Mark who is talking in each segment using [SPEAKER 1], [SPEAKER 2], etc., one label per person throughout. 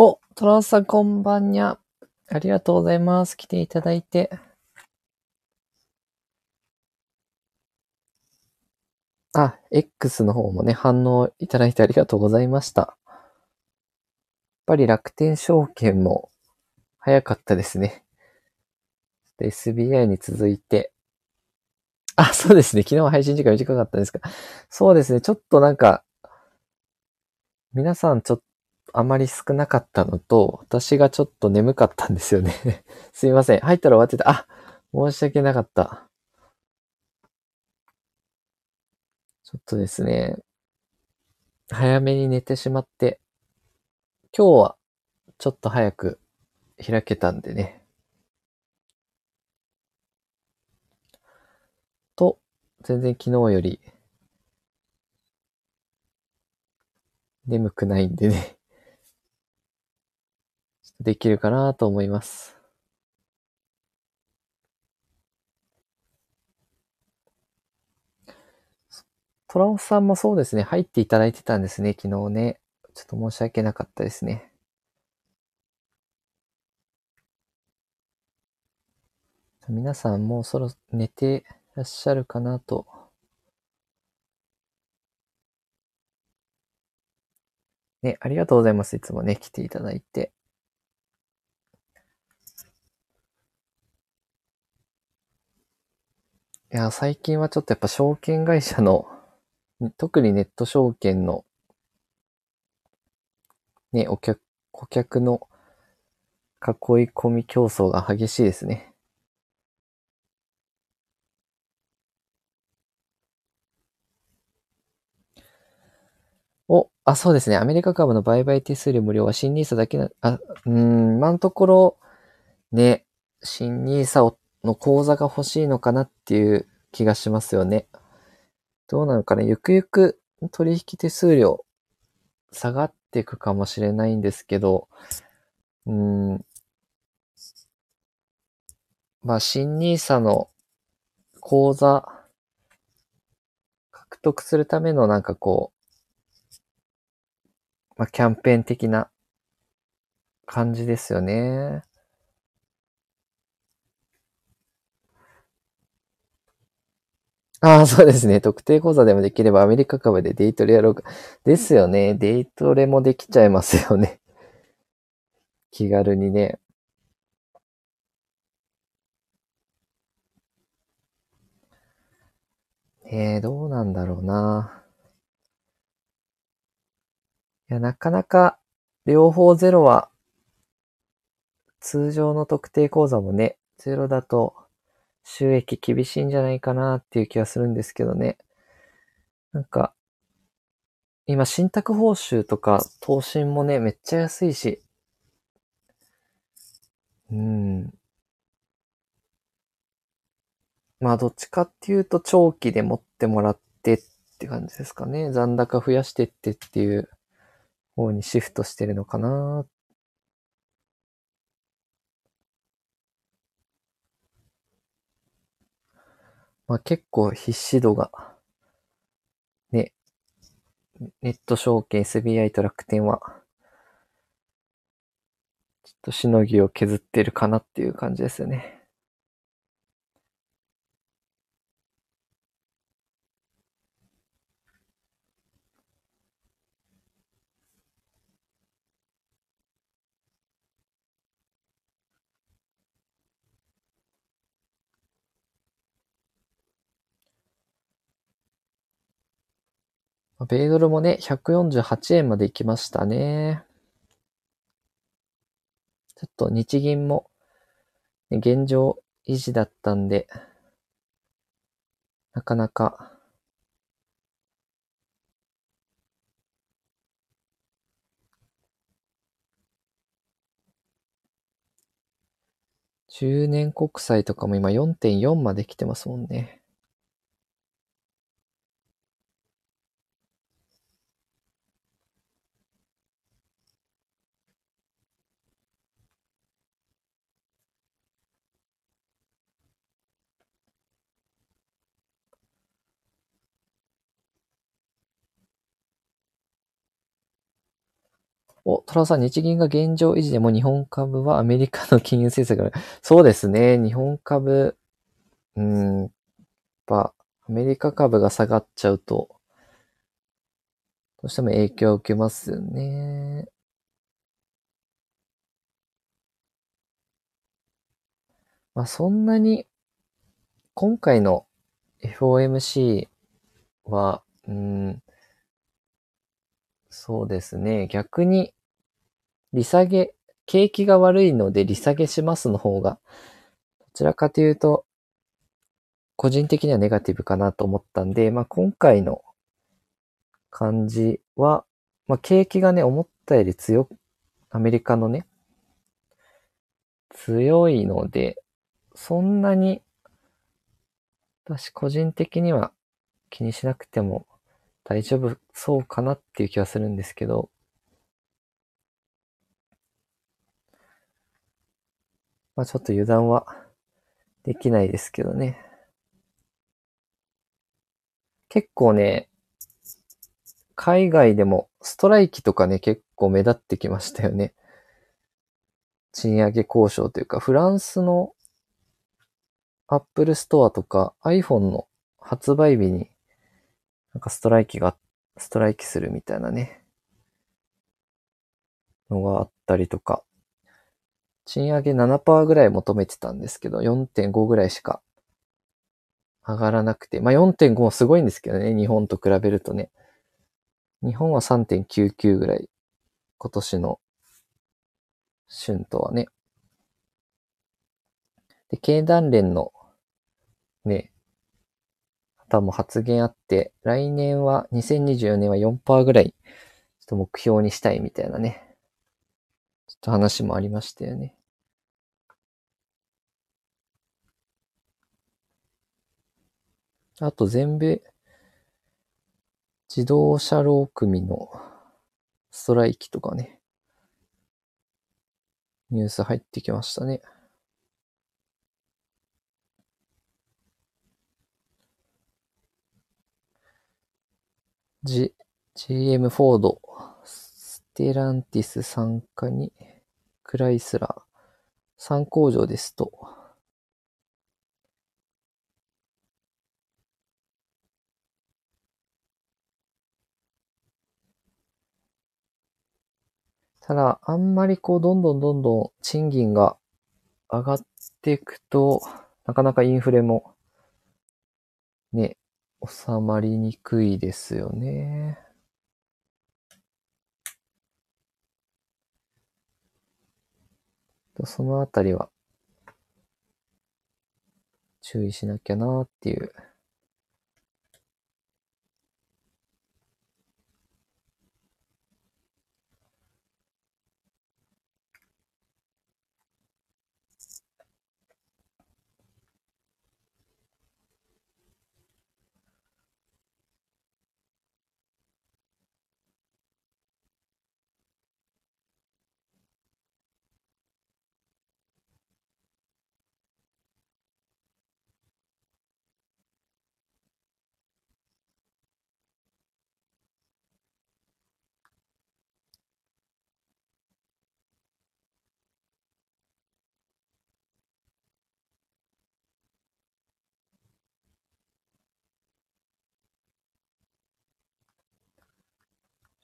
[SPEAKER 1] お、トランスさんこんばんにゃ。ありがとうございます。来ていただいて。あ、X の方もね、反応いただいてありがとうございました。やっぱり楽天証券も早かったですね。SBI に続いて。あ、そうですね。昨日配信時間短かったですか。そうですね。ちょっとなんか、皆さんちょっとあまり少なかったのと、私がちょっと眠かったんですよね。すいません。入ったら終わってた。あ、申し訳なかった。ちょっとですね、早めに寝てしまって、今日はちょっと早く開けたんでね。と、全然昨日より眠くないんでね。できるかなと思います。トラオさんもそうですね、入っていただいてたんですね、昨日ね。ちょっと申し訳なかったですね。皆さんもうそろ寝てらっしゃるかなと。ね、ありがとうございます。いつもね、来ていただいて。いや、最近はちょっとやっぱ証券会社の、特にネット証券の、ね、お客、顧客の囲い込み競争が激しいですね。お、あ、そうですね。アメリカ株の売買手数料無料は新ニーサだけな、あ、うん、今のところ、ね、新ニーサをの口座が欲しいのかなっていう気がしますよね。どうなのかなゆくゆく取引手数料下がっていくかもしれないんですけど、うん、まあ、新ニーサの口座獲得するためのなんかこう、まあ、キャンペーン的な感じですよね。ああ、そうですね。特定口座でもできればアメリカ株でデイトレやろうか。ですよね。デイトレもできちゃいますよね。気軽にね。えー、どうなんだろうな。いや、なかなか両方ゼロは、通常の特定口座もね、ゼロだと収益厳しいんじゃないかなっていう気がするんですけどね。なんか、今、信託報酬とか投信もね、めっちゃ安いし、うん。まあ、どっちかっていうと、長期で持ってもらってって感じですかね。残高増やしてってっていう方にシフトしてるのかなっ。まあ、結構必死度が、ね、ネット証券 SBI と楽天は、ちょっとしのぎを削ってるかなっていう感じですよね。米ドルもね、148円まで行きましたね。ちょっと日銀も、ね、現状維持だったんで、なかなか、10年国債とかも今4.4まで来てますもんね。お、トラさん、日銀が現状維持でも日本株はアメリカの金融政策が、そうですね。日本株、うん、やっぱ、アメリカ株が下がっちゃうと、どうしても影響を受けますよね。まあ、そんなに、今回の FOMC は、うん、そうですね。逆に、利下げ、景気が悪いので利下げしますの方が、どちらかというと、個人的にはネガティブかなと思ったんで、まあ今回の感じは、まあ景気がね、思ったより強、アメリカのね、強いので、そんなに、私個人的には気にしなくても大丈夫そうかなっていう気はするんですけど、まあちょっと油断はできないですけどね。結構ね、海外でもストライキとかね、結構目立ってきましたよね。賃上げ交渉というか、フランスのアップルストアとか iPhone の発売日になんかストライキが、ストライキするみたいなね、のがあったりとか、賃上げ7%ぐらい求めてたんですけど、4.5ぐらいしか上がらなくて、まあ4.5もすごいんですけどね、日本と比べるとね。日本は3.99ぐらい、今年の春とはね。で、経団連のね、方も発言あって、来年は、2024年は4%ぐらい、ちょっと目標にしたいみたいなね、ちょっと話もありましたよね。あと全米自動車労組のストライキとかね、ニュース入ってきましたね。G、GM フォード、ステランティス参加に、クライスラー、3工場ですと。ただ、あんまりこう、どんどんどんどん賃金が上がっていくと、なかなかインフレも、ね、収まりにくいですよね。そのあたりは注意しなきゃなっていう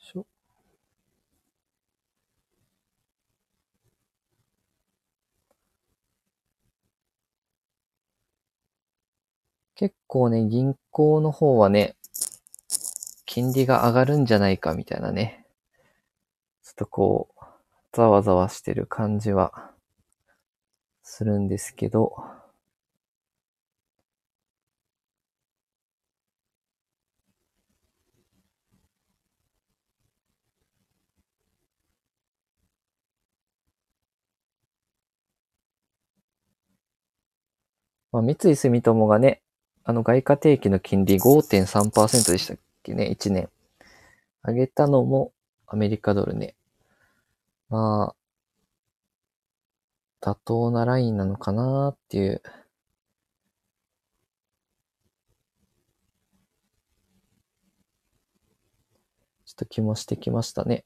[SPEAKER 1] しょ。結構ね、銀行の方はね、金利が上がるんじゃないかみたいなね、ちょっとこう、ざわざわしてる感じはするんですけど、まあ、三井住友がね、あの外貨定期の金利5.3%でしたっけね、1年。上げたのもアメリカドルね。まあ、妥当なラインなのかなっていう。ちょっと気もしてきましたね。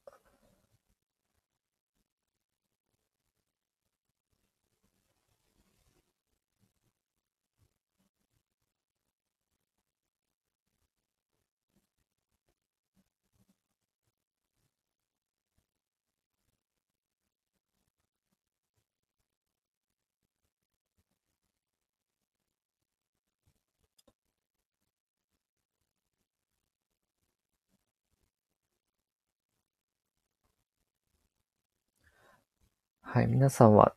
[SPEAKER 1] はい、皆さんは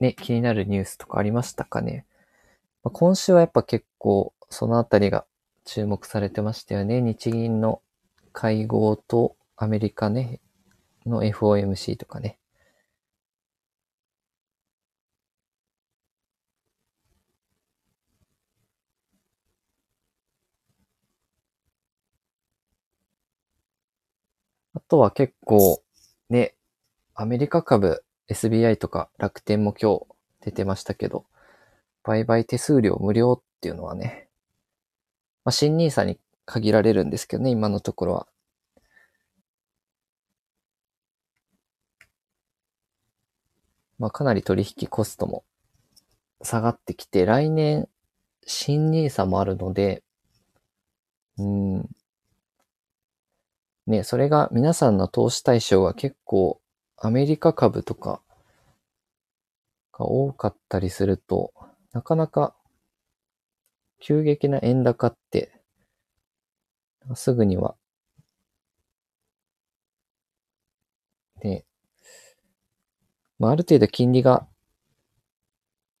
[SPEAKER 1] ね、気になるニュースとかありましたかね？まあ、今週はやっぱ結構そのあたりが注目されてましたよね。日銀の会合とアメリカね、の FOMC とかね。あとは結構ね、アメリカ株 SBI とか楽天も今日出てましたけど、売買手数料無料っていうのはね、まあ、新 nisa に限られるんですけどね、今のところは。まあ、かなり取引コストも下がってきて、来年新 nisa もあるので、うん。ね、それが皆さんの投資対象が結構アメリカ株とかが多かったりすると、なかなか急激な円高って、すぐには、ね、まあ、ある程度金利が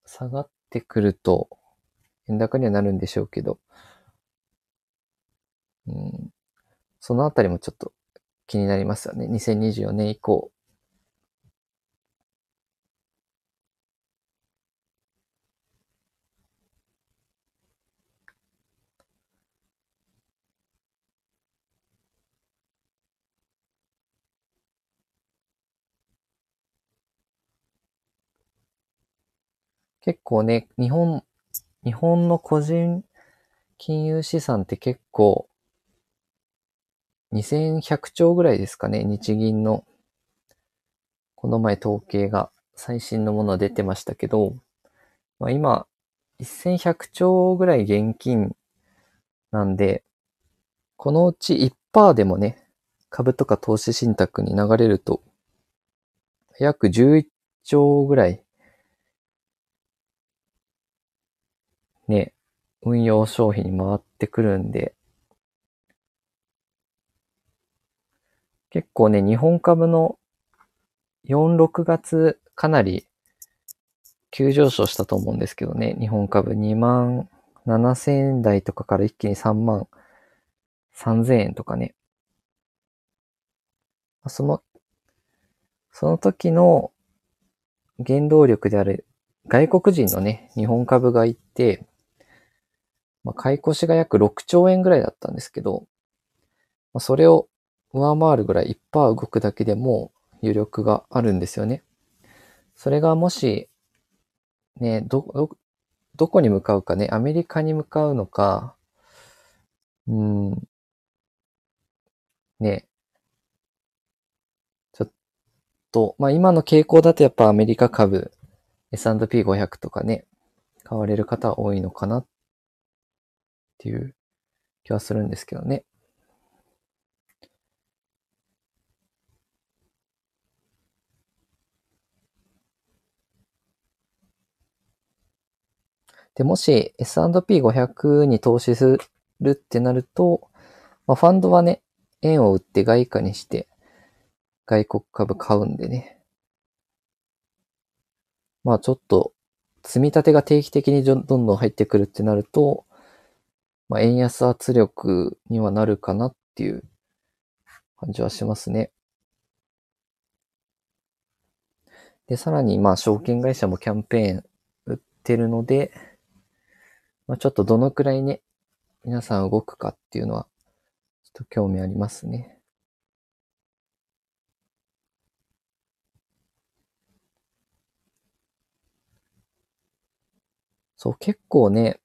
[SPEAKER 1] 下がってくると、円高にはなるんでしょうけど、うん、そのあたりもちょっと気になりますよね。2024年以降、結構ね、日本、日本の個人金融資産って結構、2100兆ぐらいですかね、日銀の。この前統計が最新のもの出てましたけど、まあ、今、1100兆ぐらい現金なんで、このうち1%でもね、株とか投資信託に流れると、約11兆ぐらいね、運用商品に回ってくるんで、結構ね、日本株の4、6月かなり急上昇したと思うんですけどね、日本株2万7千円台とかから一気に3万3千円とかね。その、その時の原動力である外国人のね、日本株がいて、まあ、買い越しが約6兆円ぐらいだったんですけど、まあ、それを上回るぐらい1%動くだけでも余力があるんですよね。それがもし、ね、ど、ど、どこに向かうかね、アメリカに向かうのか、うん、ね、ちょっと、まあ今の傾向だとやっぱアメリカ株、S&P500 とかね、買われる方多いのかなっっていう気はするんですけどね。で、もし S&P500 に投資するってなると、まあ、ファンドはね、円を売って外貨にして外国株買うんでね。まあちょっと積み立てが定期的にどんどん入ってくるってなると、まあ、円安圧力にはなるかなっていう感じはしますね。で、さらに、まあ、証券会社もキャンペーン売ってるので、まあ、ちょっとどのくらいね、皆さん動くかっていうのは、ちょっと興味ありますね。そう、結構ね、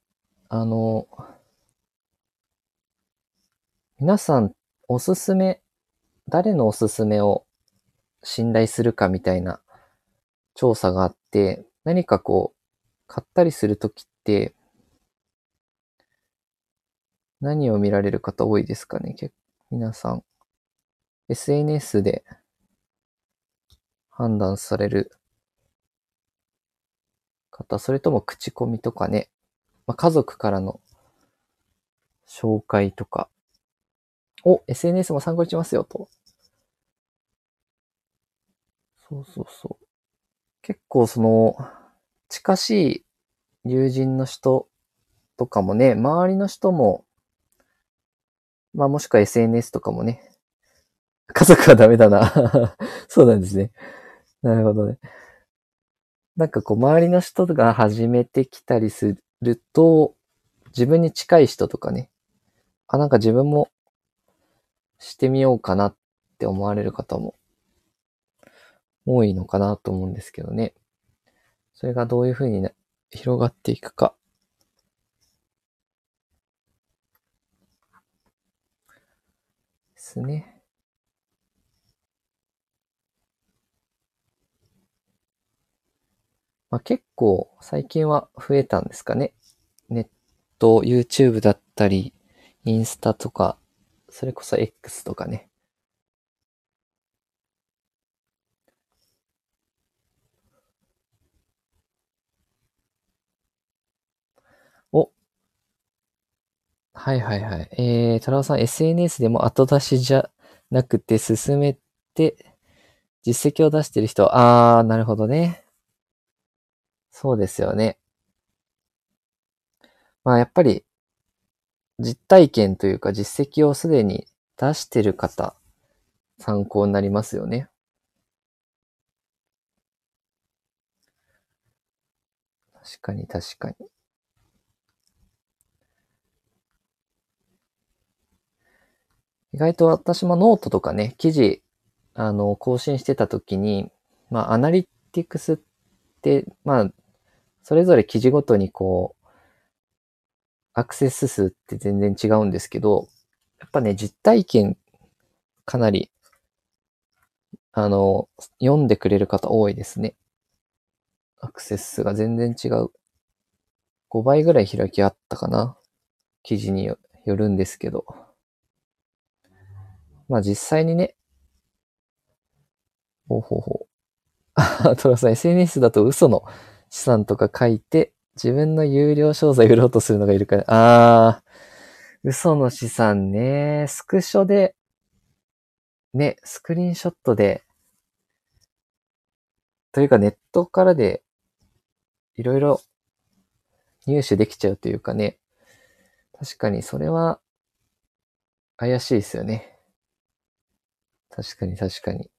[SPEAKER 1] あの、皆さん、おすすめ、誰のおすすめを信頼するかみたいな調査があって、何かこう、買ったりするときって、何を見られる方多いですかね？結皆さん。SNS で判断される方、それとも口コミとかね、まあ、家族からの紹介とか、お、SNS も参考にしますよと。そうそうそう。結構その、近しい友人の人とかもね、周りの人も、まあもしくは SNS とかもね、家族はダメだな。そうなんですね。なるほどね。なんかこう、周りの人が始めてきたりすると、自分に近い人とかね、あ、なんか自分もしてみようかなって思われる方も多いのかなと思うんですけどね。それがどういうふうに、広がっていくか。ですね。まあ、結構最近は増えたんですかね。ネット、YouTube だったり、インスタとか、それこそ X とかね。お。はいはいはい。えー、太郎さん、SNS でも後出しじゃなくて進めて実績を出してる人、あー、なるほどね。そうですよね。まあやっぱり実体験というか実績をすでに出してる方、参考になりますよね。確かに確かに。意外と私もノートとかね、記事、あの、更新してた時に、まあ、アナリティクスって、まあ、それぞれ記事ごとにこう、アクセス数って全然違うんですけど、やっぱね、実体験かなり、あの、読んでくれる方多いですね。アクセス数が全然違う。5倍ぐらい開きあったかな。記事によるんですけど。まあ実際にね、ほうほうほう。あ、トラさん、SNS だと嘘の資産とか書いて、自分の有料商材売ろうとするのがいるから、あー、嘘の資産ね、スクショで、ね、スクリーンショットで、というかネットからで、いろいろ入手できちゃうというかね、確かにそれは、怪しいですよね。確かに確かに。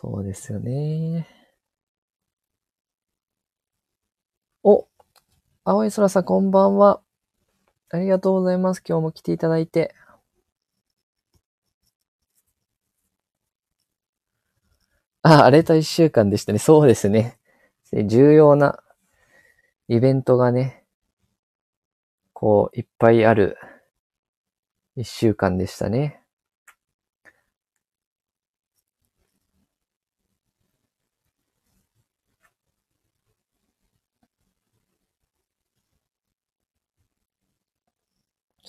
[SPEAKER 1] そうですよね。お、青い空さんこんばんは。ありがとうございます。今日も来ていただいて。あ、荒れた一週間でしたね。そうですね。重要なイベントがね、こう、いっぱいある一週間でしたね。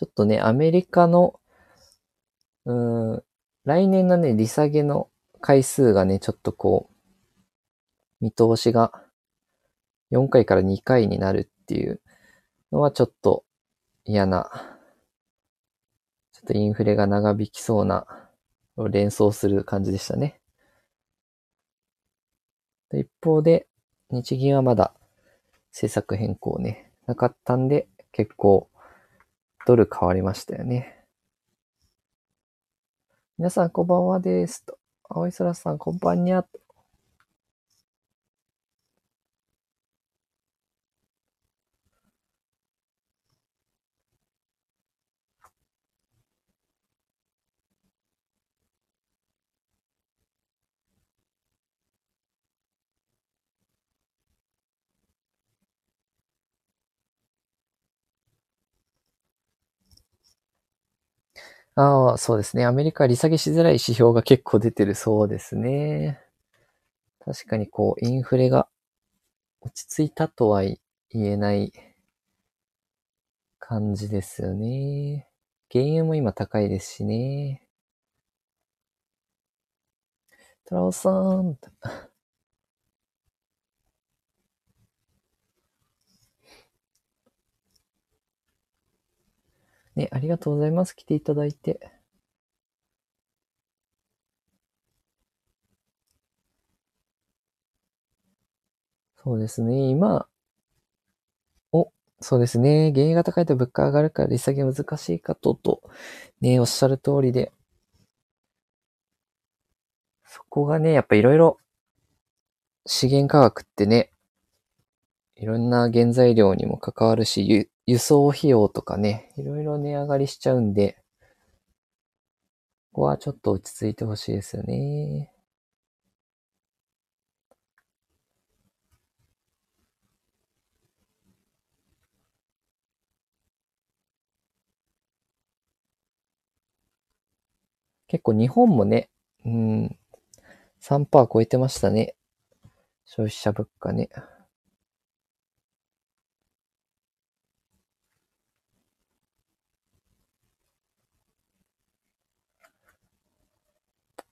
[SPEAKER 1] ちょっとね、アメリカの、うーん、来年のね、利下げの回数がね、ちょっとこう、見通しが4回から2回になるっていうのはちょっと嫌な、ちょっとインフレが長引きそうな、連想する感じでしたね。一方で、日銀はまだ政策変更ね、なかったんで、結構ドル変わりましたよね。皆さんこんばんはです。と。青い空さんこんばんにゃ。ああ、そうですね。アメリカは利下げしづらい指標が結構出てるそうですね。確かにこう、インフレが落ち着いたとは言えない感じですよね。原油も今高いですしね。トラオさん。ね、ありがとうございます。来ていただいて。そうですね。今、お、そうですね。原油が高いと物価上がるから利下げ難しいかと、と、ね、おっしゃる通りで。そこがね、やっぱいろいろ、資源価格ってね、いろんな原材料にも関わるし、輸送費用とかね、いろいろ値上がりしちゃうんで、ここはちょっと落ち着いてほしいですよね。結構日本もね、うん、3%超えてましたね。消費者物価ね。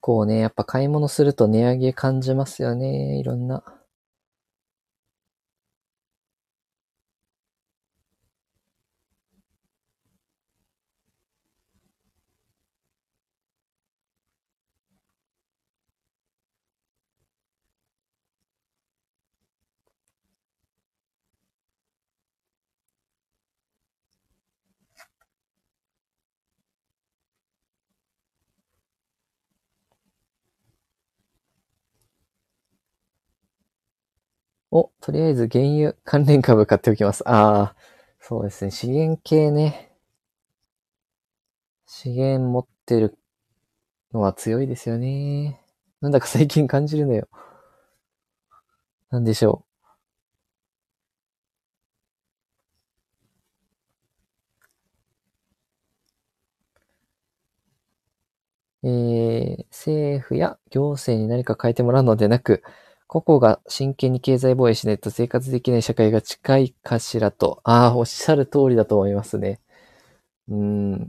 [SPEAKER 1] こうね、やっぱ買い物すると値上げ感じますよね。いろんな。お、とりあえず原油関連株買っておきます。ああ、そうですね。資源系ね。資源持ってるのは強いですよね。なんだか最近感じるのよ。なんでしょう。えー、政府や行政に何か変えてもらうのでなく、個々が真剣に経済防衛しないと生活できない社会が近いかしらと。ああ、おっしゃる通りだと思いますね。うん。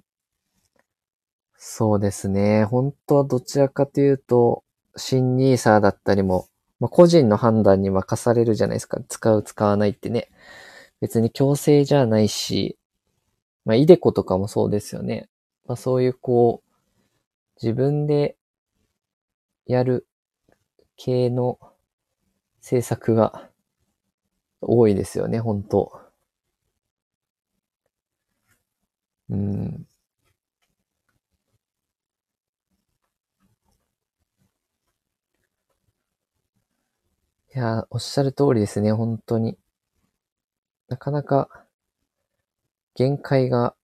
[SPEAKER 1] そうですね。本当はどちらかというと、新ニーサーだったりも、まあ、個人の判断に任されるじゃないですか。使う、使わないってね。別に強制じゃないし、まあ、イデコとかもそうですよね。まあ、そういうこう、自分でやる系の政策が多いですよね、本当うん。いや、おっしゃる通りですね、本当に。なかなか限界が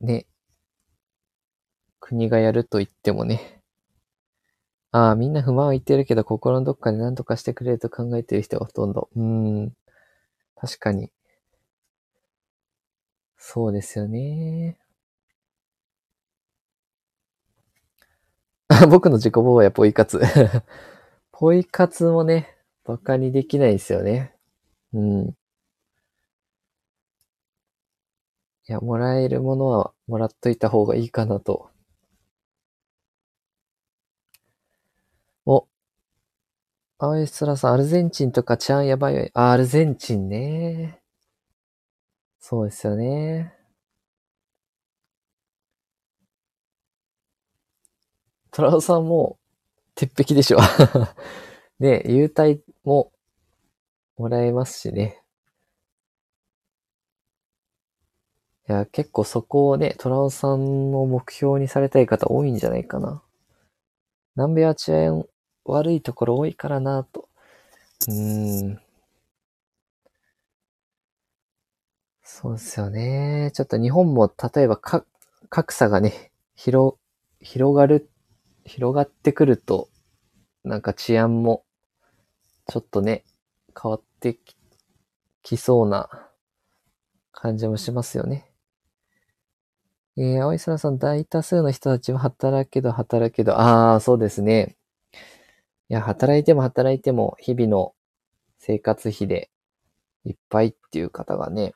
[SPEAKER 1] ね、国がやると言ってもね、ああ、みんな不満は言ってるけど、心のどっかで何とかしてくれると考えてる人がほとんど。うーん。確かに。そうですよね。僕の自己防衛はポイ活。ポイ活もね、馬鹿にできないですよね。うん。いや、もらえるものはもらっといた方がいいかなと。お、青い空さん、アルゼンチンとか治安やばいよ。あ、アルゼンチンね。そうですよね。トラオさんも、鉄壁でしょ。ね、優待ももらえますしね。いや、結構そこをね、トラオさんの目標にされたい方多いんじゃないかな。南米は治安悪いところ多いからなと。うーん。そうですよね。ちょっと日本も例えばか格差がね、広、広がる、広がってくると、なんか治安もちょっとね、変わってききそうな感じもしますよね。えー、青い空さん、大多数の人たちは働けど働けど、ああ、そうですね。いや、働いても働いても、日々の生活費でいっぱいっていう方がね、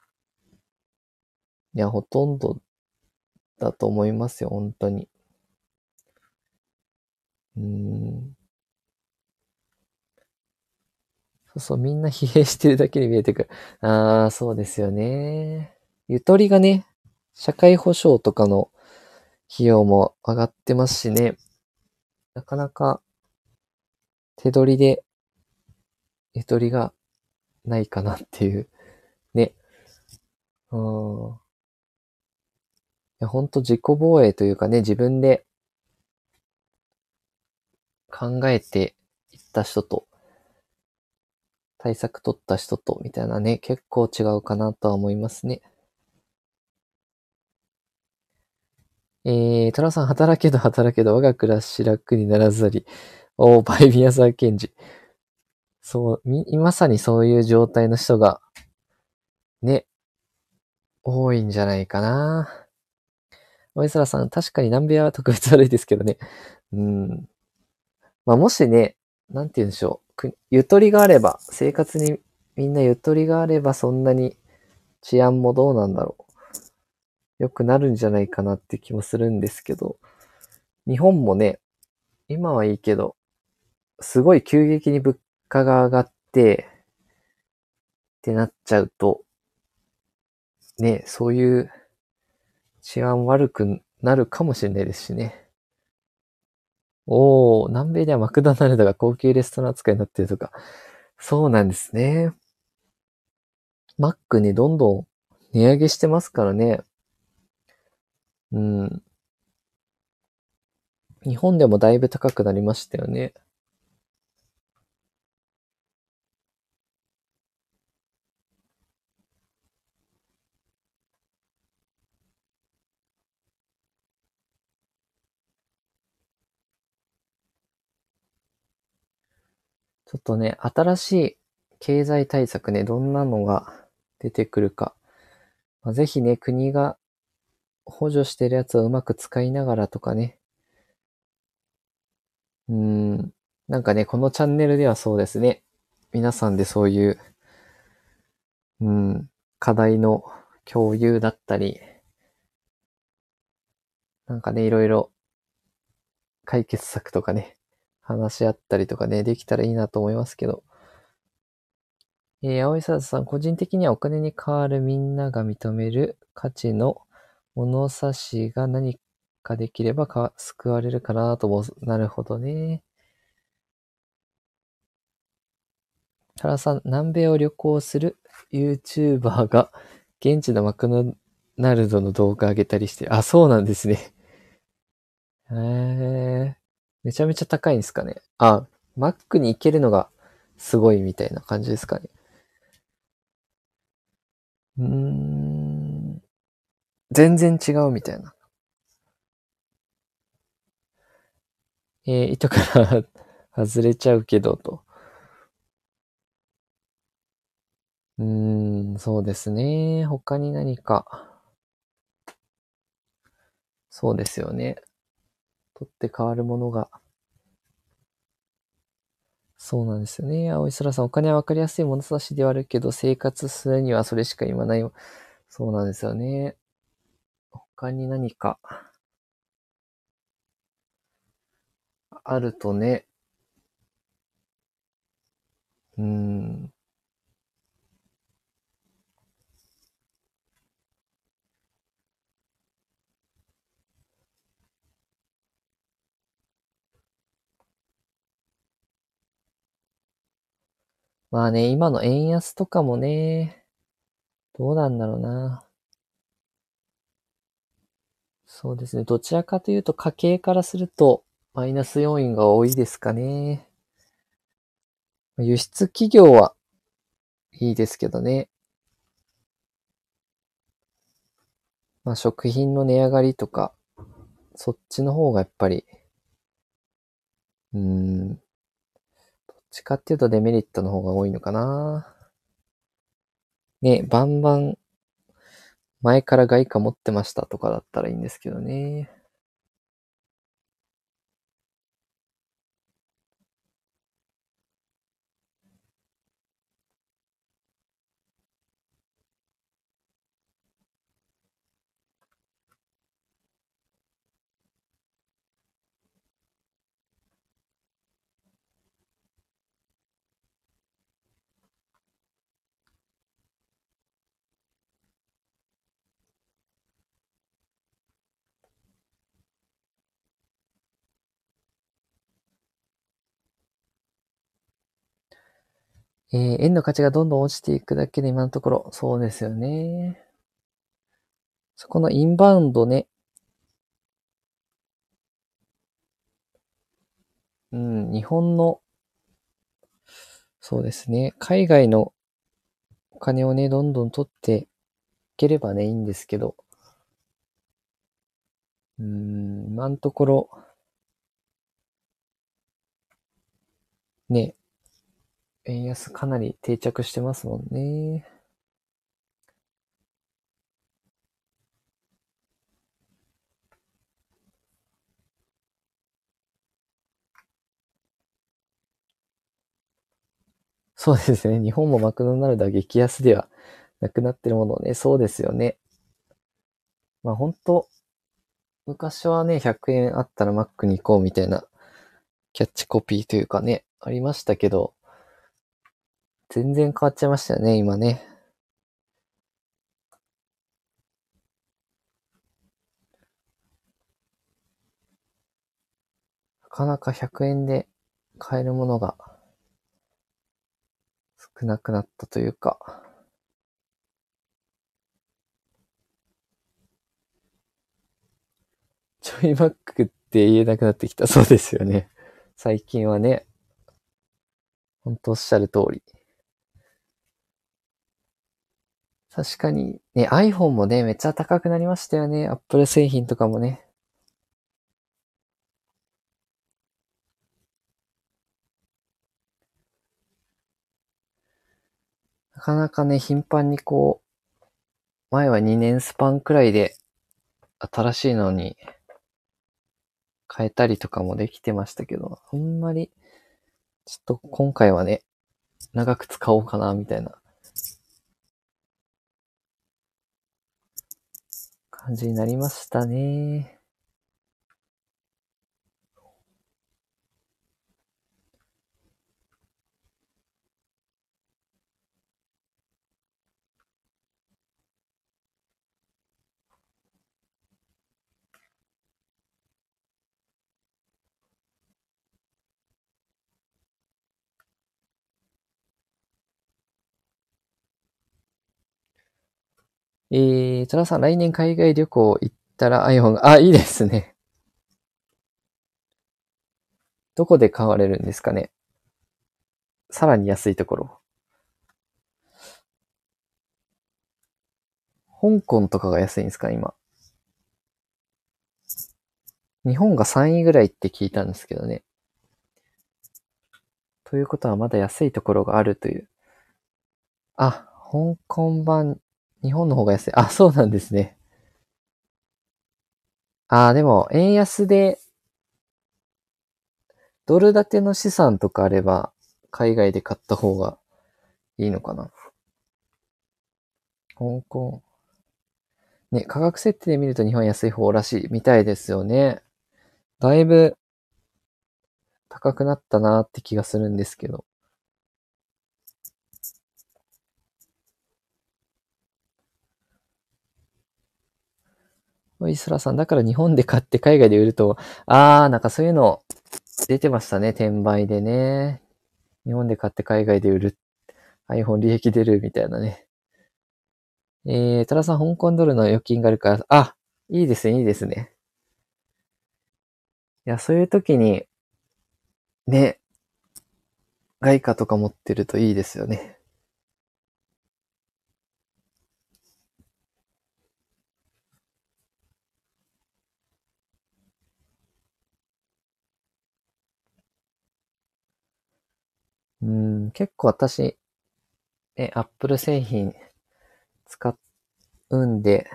[SPEAKER 1] いや、ほとんどだと思いますよ、本当に。うん。そうそう、みんな疲弊してるだけに見えてくる。ああ、そうですよね。ゆとりがね、社会保障とかの費用も上がってますしね。なかなか手取りでゆとりがないかなっていう。ね。うん。いや、ほんと自己防衛というかね、自分で考えていった人と、対策取った人と、みたいなね、結構違うかなとは思いますね。えー、トラさん、働けど働けど、我が暮らし楽にならざり。おー、バイ宮沢賢治。そう、み、まさにそういう状態の人が、ね、多いんじゃないかな。おいそらさん、確かに南米は特別悪いですけどね。うん。まあ、もしね、なんて言うんでしょう。ゆとりがあれば、生活にみんなゆとりがあれば、そんなに治安もどうなんだろう。良くなるんじゃないかなって気もするんですけど、日本もね、今はいいけど、すごい急激に物価が上がって、ってなっちゃうと、ね、そういう治安悪くなるかもしれないですしね。おー、南米ではマクドナルドが高級レストラン扱いになってるとか。そうなんですね。マックね、どんどん値上げしてますからね。うん。日本でもだいぶ高くなりましたよね。ちょっとね、新しい経済対策ね、どんなのが出てくるか。まあ、ぜひね、国が補助してるやつをうまく使いながらとかね。うーん。なんかね、このチャンネルではそうですね。皆さんでそういう、うん、課題の共有だったり、なんかね、いろいろ解決策とかね、話し合ったりとかね、できたらいいなと思いますけど。えー、青井沙さん、個人的にはお金に代わるみんなが認める価値の物差しが何かできればか救われるかなと思う。なるほどね。原さん、南米を旅行する YouTuber が現地のマクドナルドの動画上げたりして、あ、そうなんですね。へえ。めちゃめちゃ高いんですかね。あ、マックに行けるのがすごいみたいな感じですかね。うーん。全然違うみたいな。えー、糸から外れちゃうけど、と。うーん、そうですね。他に何か。そうですよね。取って変わるものが。そうなんですよね。青い空さん、お金は分かりやすい物差しではあるけど、生活するにはそれしか言わない。そうなんですよね。他に何か、あるとね、うん。まあね、今の円安とかもね、どうなんだろうな。そうですね。どちらかというと家計からするとマイナス要因が多いですかね。輸出企業はいいですけどね。まあ食品の値上がりとか、そっちの方がやっぱり、うん、ちかっていうとデメリットの方が多いのかな。ね、バンバン前から外貨持ってましたとかだったらいいんですけどね。えー、円の価値がどんどん落ちていくだけで今のところ、そうですよね。そこのインバウンドね。うん、日本の、そうですね。海外のお金をね、どんどん取っていければね、いいんですけど。うん、今のところ、ね、円安かなり定着してますもんね。そうですね。日本もマクドナルドは激安ではなくなってるものね。そうですよね。まあ本当昔はね、100円あったらマックに行こうみたいなキャッチコピーというかね、ありましたけど、全然変わっちゃいましたよね、今ね。なかなか100円で買えるものが少なくなったというか。ちょいマックって言えなくなってきた。そうですよね。最近はね。ほんとおっしゃる通り。確かに、ね、iPhone もね、めっちゃ高くなりましたよね。Apple 製品とかもね。なかなかね、頻繁にこう、前は2年スパンくらいで新しいのに変えたりとかもできてましたけど、あんまり、ちょっと今回はね、長く使おうかな、みたいな感じになりましたね。えー、トラさん、来年海外旅行行ったら iPhone が、あ、いいですね。どこで買われるんですかねさらに安いところ。香港とかが安いんですか今。日本が3位ぐらいって聞いたんですけどね。ということはまだ安いところがあるという。あ、香港版日本の方が安い。あ、そうなんですね。ああ、でも、円安で、ドル建ての資産とかあれば、海外で買った方がいいのかな。香港。ね、価格設定で見ると日本安い方らしいみたいですよね。だいぶ高くなったなって気がするんですけど。おいすらさん、だから日本で買って海外で売ると、あー、なんかそういうの出てましたね、転売でね。日本で買って海外で売る。iPhone 利益出るみたいなね。えー、トラさん、香港ドルの預金があるから、あ、いいですね、いいですね。いや、そういう時に、ね、外貨とか持ってるといいですよね。うん、結構私、え、Apple 製品使うんで、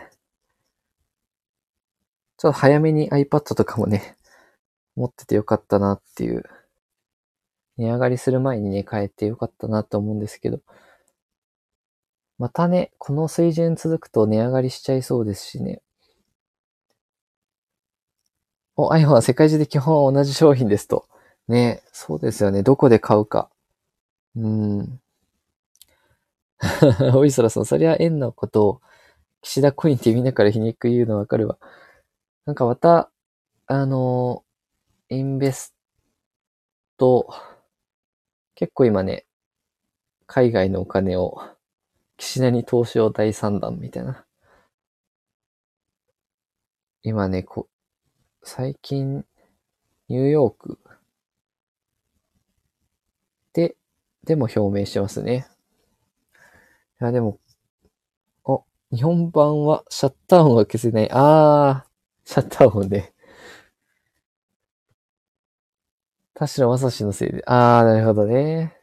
[SPEAKER 1] ちょっと早めに iPad とかもね、持っててよかったなっていう、値上がりする前にね、変えてよかったなと思うんですけど、またね、この水準続くと値上がりしちゃいそうですしね。お、iPhone は世界中で基本は同じ商品ですと。ね、そうですよね。どこで買うか。うん。おいそらさん、そりゃ円のことを、岸田コインってみんなから皮肉言うのわかるわ。なんかまた、あの、インベスト、結構今ね、海外のお金を、岸田に投資を第3弾みたいな。今ね、こ、最近、ニューヨークで、も表明してますね。いや、でも、お、日本版はシャッター音が消せない。あー、シャッター音で。田代正史のせいで。あー、なるほどね。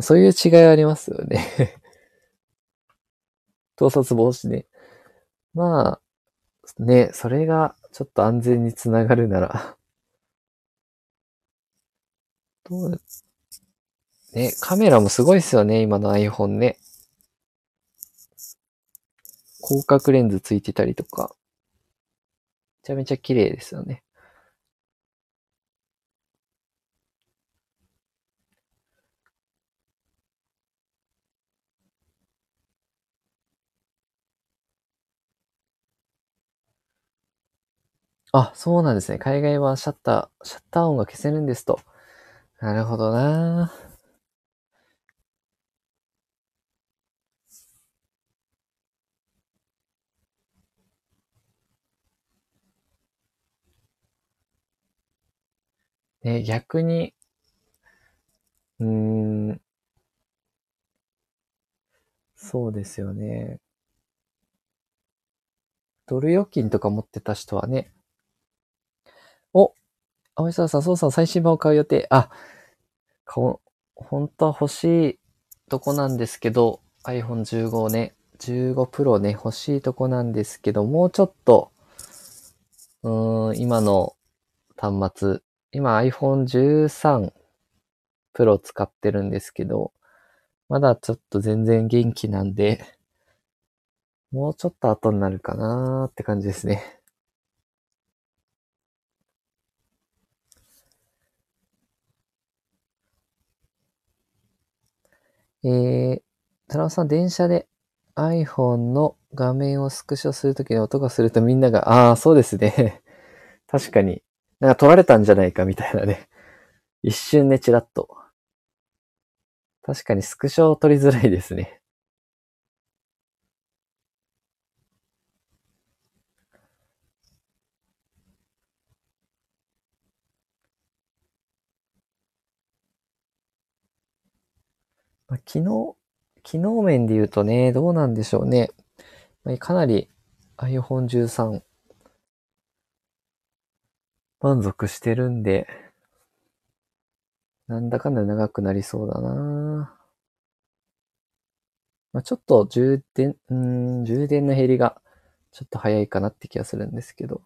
[SPEAKER 1] そういう違いありますよね。盗撮防止ね。まあ、ね、それがちょっと安全につながるなら。どう、ね、カメラもすごいですよね、今の iPhone ね。広角レンズついてたりとか。めちゃめちゃ綺麗ですよね。あ、そうなんですね。海外はシャッター、シャッター音が消せるんですと。なるほどなね、逆に、うーん、そうですよね。ドル預金とか持ってた人はね、お、青沢さん、そうさん最新版を買う予定。あ、こ本当は欲しいとこなんですけど、iPhone 15ね、15 Pro ね、欲しいとこなんですけど、もうちょっと、うーん、今の端末、今 iPhone 13 Pro 使ってるんですけど、まだちょっと全然元気なんで、もうちょっと後になるかなーって感じですね。えー、田中さん、電車で iPhone の画面をスクショするときに音がするとみんなが、ああ、そうですね。確かに。なんか撮られたんじゃないかみたいなね。一瞬ね、チラッと。確かにスクショ撮りづらいですね。まあ、機能、機能面で言うとね、どうなんでしょうね。まあ、かなり iPhone 13満足してるんで、なんだかんだ長くなりそうだなまあ、ちょっと充電、うん、充電の減りがちょっと早いかなって気がするんですけど。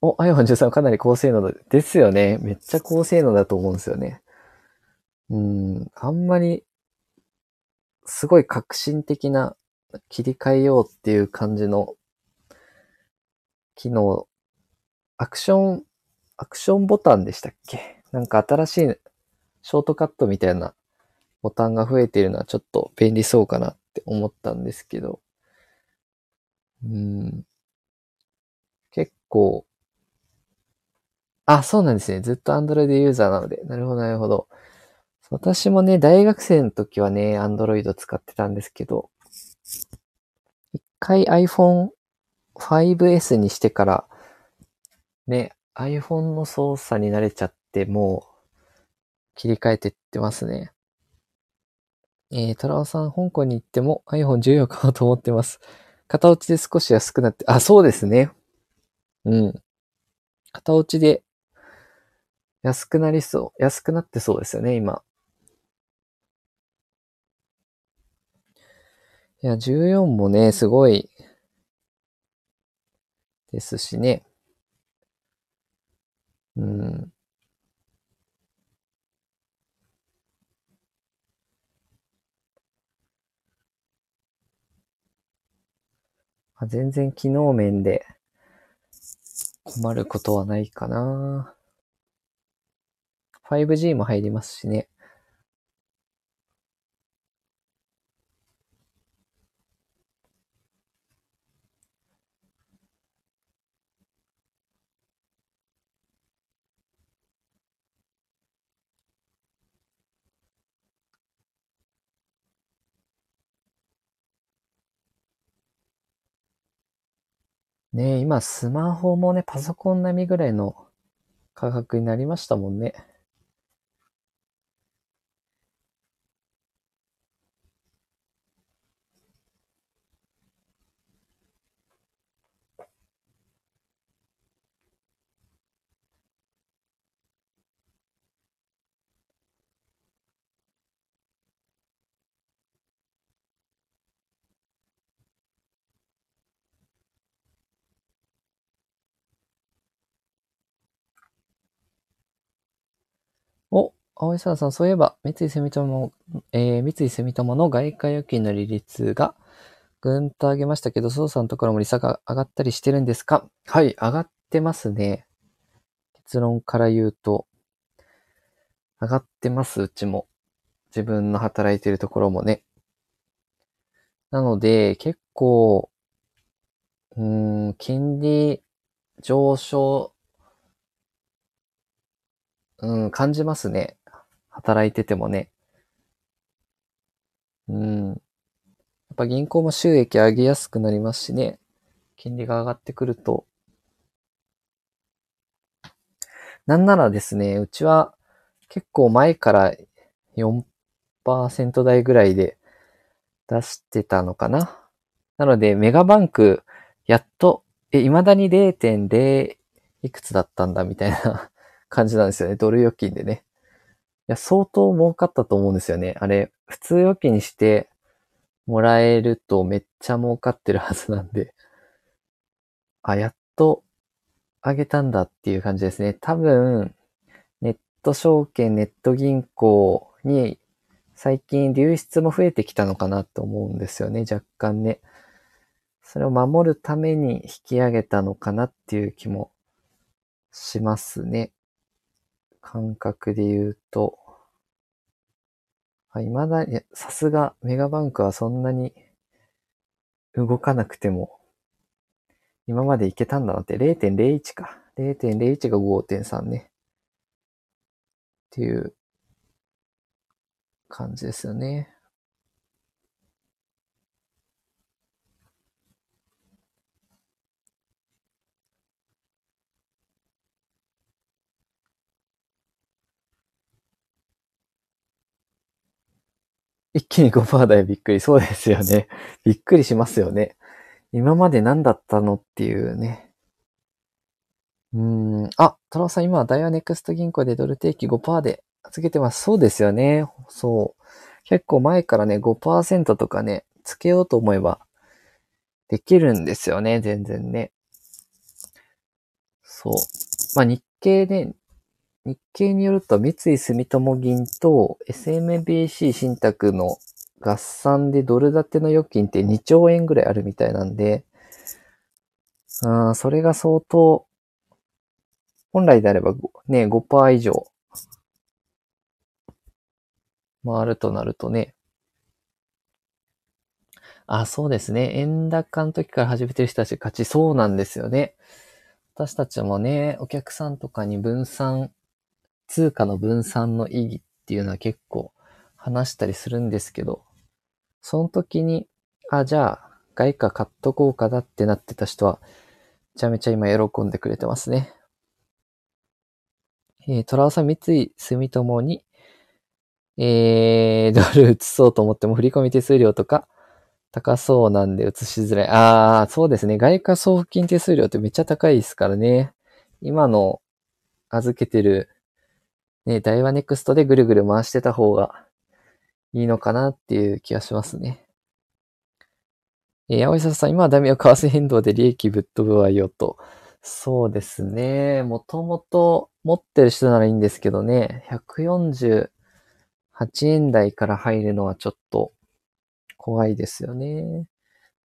[SPEAKER 1] お、iPhone13 かなり高性能ですよね。めっちゃ高性能だと思うんですよね。うん、あんまり、すごい革新的な切り替えようっていう感じの機能、アクション、アクションボタンでしたっけ？なんか新しいショートカットみたいなボタンが増えているのはちょっと便利そうかなって思ったんですけど、うん、結構、あ、そうなんですね。ずっと Android ユーザーなので。なるほど、なるほど。私もね、大学生の時はね、Android 使ってたんですけど、一回 iPhone 5S にしてから、ね、iPhone の操作に慣れちゃって、もう、切り替えてってますね。えー、トラオさん、香港に行っても iPhone14 買おうと思ってます。片落ちで少し安くなって、あ、そうですね。うん。片落ちで安くなりそう。安くなってそうですよね、今。いや、14もね、すごい、ですしね。うん。あ全然機能面で困ることはないかな。5G も入りますしね。ね今スマホもね、パソコン並みぐらいの価格になりましたもんね。お、青井沢さん、そういえば、三井住友、えー、三井住友の外貨預金の利率がぐんと上げましたけど、そうさんのところも利差が上がったりしてるんですか？はい、上がってますね。結論から言うと、上がってます、うちも。自分の働いてるところもね。なので、結構、うーん、金利上昇うん、感じますね。働いててもね。うん。やっぱ銀行も収益上げやすくなりますしね。金利が上がってくると。なんならですね、うちは結構前から4%台ぐらいで出してたのかな。なので、メガバンク、やっと、え、未だに0.0いくつだったんだみたいな感じなんですよね。ドル預金でね。いや、相当儲かったと思うんですよね。あれ、普通預金にしてもらえるとめっちゃ儲かってるはずなんで。あ、やっと上げたんだっていう感じですね。多分、ネット証券、ネット銀行に最近流出も増えてきたのかなと思うんですよね。若干ね。それを守るために引き上げたのかなっていう気もしますね。感覚で言うと、いまだに、さすがメガバンクはそんなに動かなくても、今までいけたんだなって0.01か。0.01が5.3ね。っていう感じですよね。一気に5%台びっくり。そうですよね。びっくりしますよね。今まで何だったのっていうね。うーん。あ、トラさん今はダイヤネクスト銀行でドル定期5%で預けてます。そうですよね。そう。結構前からね、5%とかね、つけようと思えばできるんですよね。全然ね。そう。まあ日経で、日経によると、三井住友銀と SMBC 信託の合算でドル建ての預金って2兆円ぐらいあるみたいなんで、あそれが相当、本来であればね、5%以上、回るとなるとね、あ、そうですね。円高の時から始めてる人たち勝ちそうなんですよね。私たちもね、お客さんとかに分散通貨の分散の意義っていうのは結構話したりするんですけど、その時に、あ、じゃあ、外貨買っとこうかなってなってた人は、めちゃめちゃ今喜んでくれてますね。えー、トラオさん三井住友に、えー、ドル移そうと思っても振込手数料とか高そうなんで移しづらい。ああ、そうですね。外貨送付金手数料ってめっちゃ高いですからね。今の預けてるね、ダイワネクストでぐるぐる回してた方がいいのかなっていう気がしますね。えー、青井さん、今はダメよ、為替変動で利益ぶっ飛ぶわよと。そうですね。もともと持ってる人ならいいんですけどね、148円台から入るのはちょっと怖いですよね。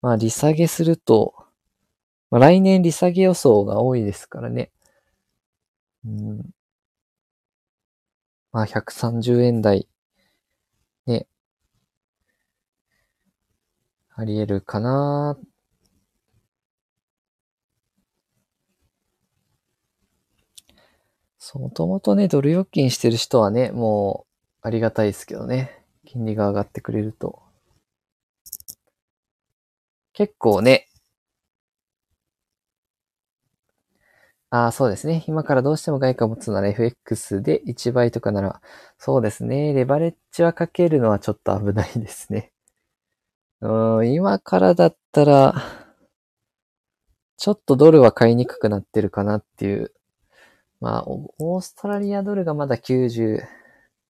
[SPEAKER 1] まあ、利下げすると、まあ、来年利下げ予想が多いですからね。うん、まあ、130円台、ね、あり得るかなそう、もともとね、ドル預金してる人はね、もう、ありがたいですけどね。金利が上がってくれると。結構ね、ああ、そうですね。今からどうしても外貨持つなら FX で1倍とかなら、そうですね。レバレッジはかけるのはちょっと危ないですね。うん、今からだったら、ちょっとドルは買いにくくなってるかなっていう。まあ、オーストラリアドルがまだ95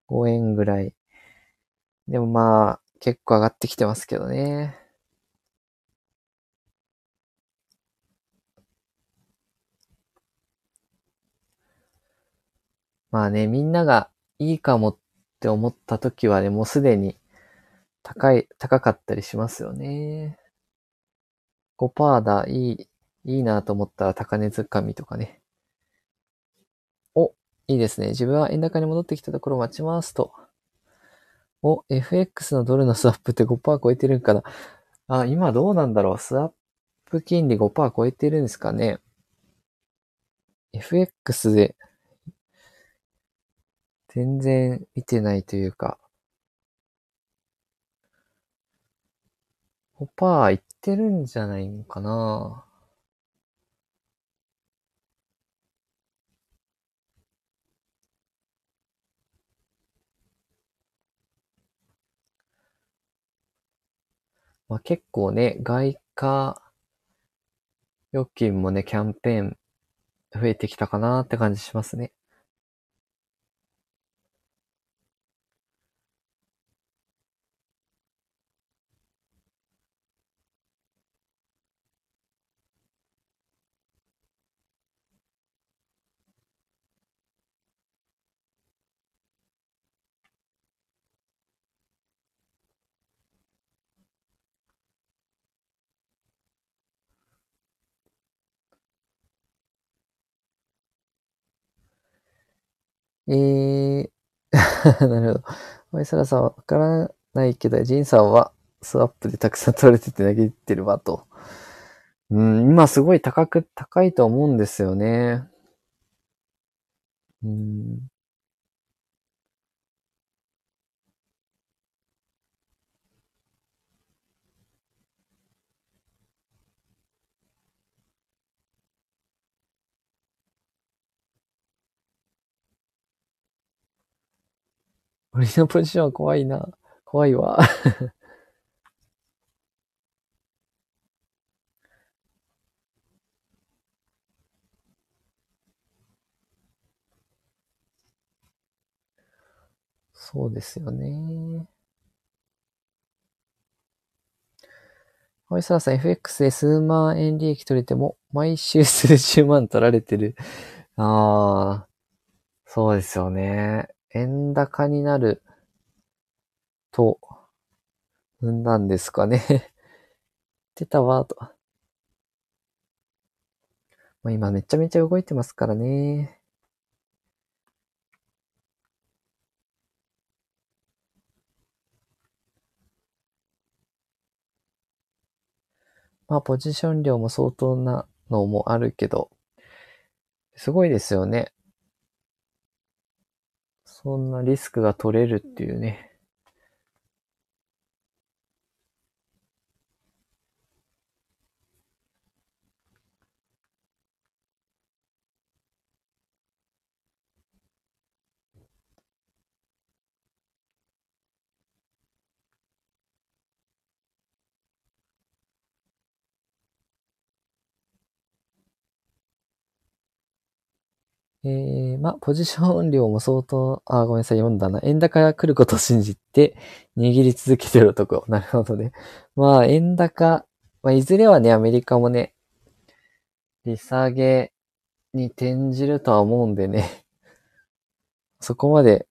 [SPEAKER 1] 円ぐらい。でもまあ、結構上がってきてますけどね。まあね、みんながいいかもって思った時はね、もうすでに高い、高かったりしますよね。5%だ、いい、いいなと思ったら高値掴みとかね。お、いいですね。自分は円高に戻ってきたところを待ちますと。お、FX のドルのスワップって5%超えてるんかなあ、今どうなんだろう。スワップ金利5%超えてるんですかね。FX で全然見てないというか、5%いってるんじゃないのかなまあ、結構ね、外貨預金もね、キャンペーン増えてきたかなって感じしますね。えー、なるほど。ワイサラさんはわからないけど、ジンさんはスワップでたくさん取れてて投げてるわと。うん、今すごい高く、高いと思うんですよね。うん。俺のポジションは怖いな。怖いわ。そうですよね。青沢さん、FX で数万円利益取れても、毎週数十万取られてる。ああ、そうですよね。円高になると、踏んだんですかね。出たわ、と。まあ、今めちゃめちゃ動いてますからね。まあ、ポジション量も相当なのもあるけど、すごいですよね。そんなリスクが取れるっていうね。えー、まあ、ポジション量も相当、あ、ごめんなさい、読んだな。円高が来ることを信じて、握り続けてる男。なるほどね。まあ、円高、まあ、いずれはね、アメリカもね、利下げに転じるとは思うんでね、そこまで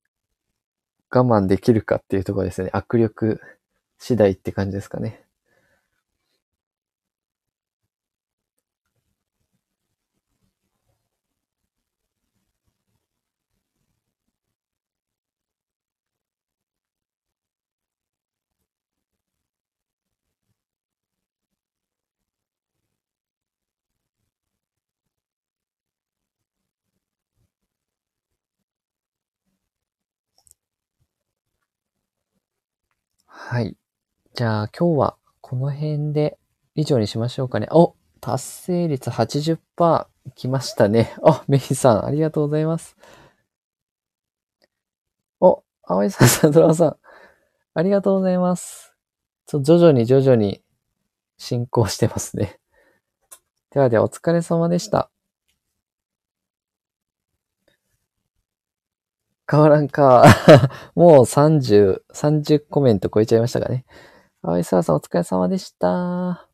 [SPEAKER 1] 我慢できるかっていうところですね。握力次第って感じですかね。はい。じゃあ今日はこの辺で以上にしましょうかね。お達成率80%。来ましたね。あ、メイさん、ありがとうございます。お、青井さん、さん、ドラさん、ありがとうございます。ちょ徐々に徐々に進行してますね。ではでは、お疲れ様でした。変わらんか。もう30、30コメント超えちゃいましたかね。青井沢さんお疲れ様でした。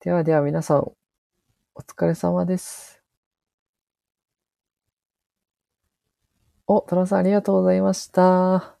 [SPEAKER 1] ではでは皆さん、お疲れ様です。お、トラさんありがとうございました。